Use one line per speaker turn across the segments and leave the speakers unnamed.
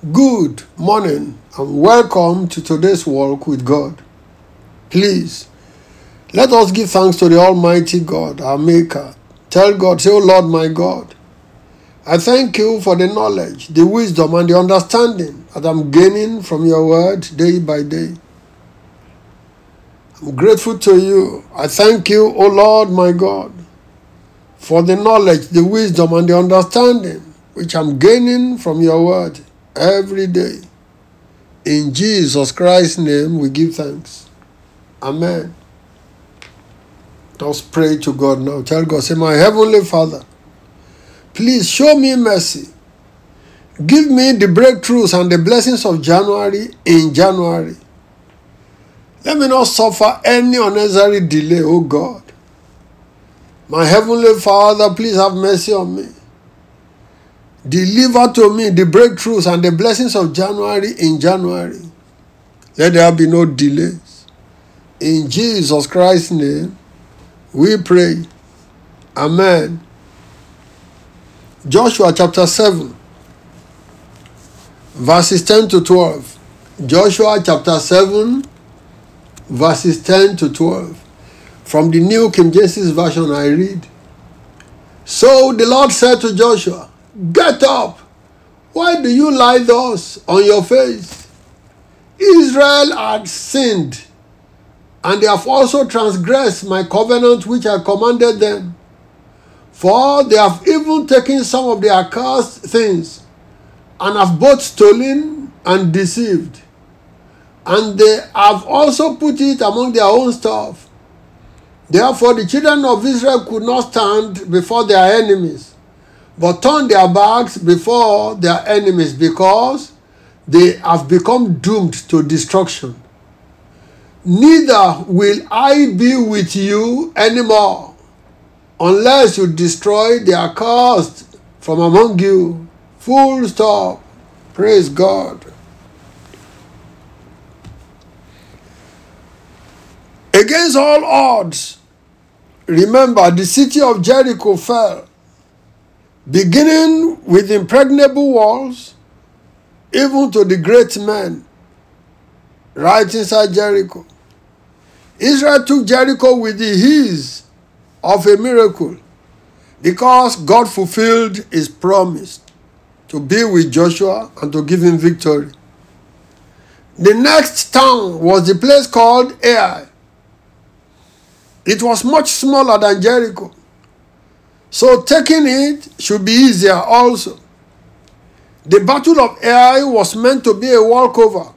Good morning and welcome to today's walk with God. Please, let us give thanks to the Almighty God, our Maker. Tell God, say, Oh Lord my God, I thank you for the knowledge, the wisdom, and the understanding that I'm gaining from your word day by day. I'm grateful to you. I thank you, O Lord my God, for the knowledge, the wisdom, and the understanding which I'm gaining from your word every day. In Jesus Christ's name, we give thanks. Amen. Let's pray to God now. Tell God, say, My Heavenly Father, please show me mercy. Give me the breakthroughs and the blessings of January in January. Let me not suffer any unnecessary delay, O God. My Heavenly Father, please have mercy on me. Deliver to me the breakthroughs and the blessings of January in January. Let there be no delays. In Jesus Christ's name, we pray. Amen. Joshua chapter 7, verses 10 to 12. Joshua chapter 7, verses 10 to 12. From the New King James Version, I read So the Lord said to Joshua, Get up! Why do you lie thus on your face? Israel had sinned, and they have also transgressed my covenant which I commanded them. For they have even taken some of their accursed things, and have both stolen and deceived. And they have also put it among their own stuff. Therefore, the children of Israel could not stand before their enemies but turn their backs before their enemies because they have become doomed to destruction. Neither will I be with you anymore unless you destroy their accursed from among you. Full stop. Praise God. Against all odds, remember the city of Jericho fell beginning with impregnable walls, even to the great men right inside Jericho. Israel took Jericho with the ease of a miracle because God fulfilled his promise to be with Joshua and to give him victory. The next town was the place called Ai. It was much smaller than Jericho. So taking it should be easier also. The battle of Ai was meant to be a walkover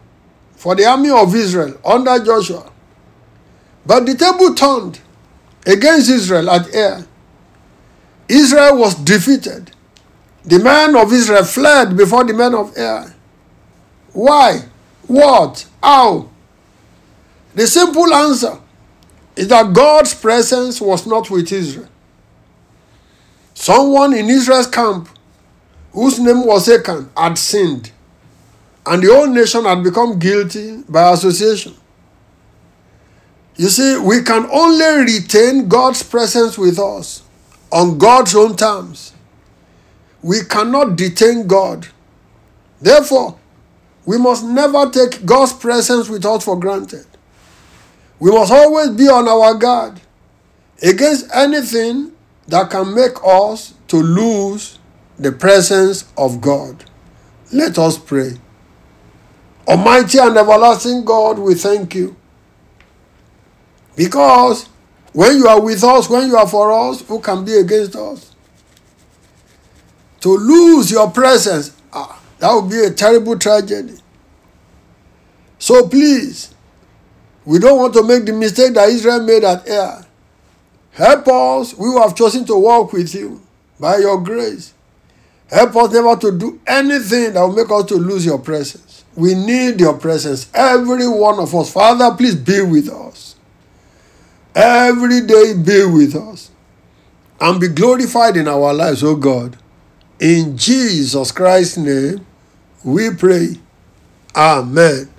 for the army of Israel under Joshua. But the table turned against Israel at Ai. Israel was defeated. The men of Israel fled before the men of Ai. Why? What? How? The simple answer is that God's presence was not with Israel. Someone in Israel's camp, whose name was Achan, had sinned, and the whole nation had become guilty by association. You see, we can only retain God's presence with us on God's own terms. We cannot detain God. Therefore, we must never take God's presence with us for granted. We must always be on our guard against anything that can make us to lose the presence of God. Let us pray. Almighty and everlasting God, we thank you. Because when you are with us, when you are for us, who can be against us? To lose your presence, ah, that would be a terrible tragedy. So please, we don't want to make the mistake that Israel made at Ai. Help us, we have chosen to walk with you by your grace. Help us never to do anything that will make us to lose your presence. We need your presence, every one of us. Father, please be with us. Every day be with us. And be glorified in our lives, O God. In Jesus Christ's name, we pray. Amen.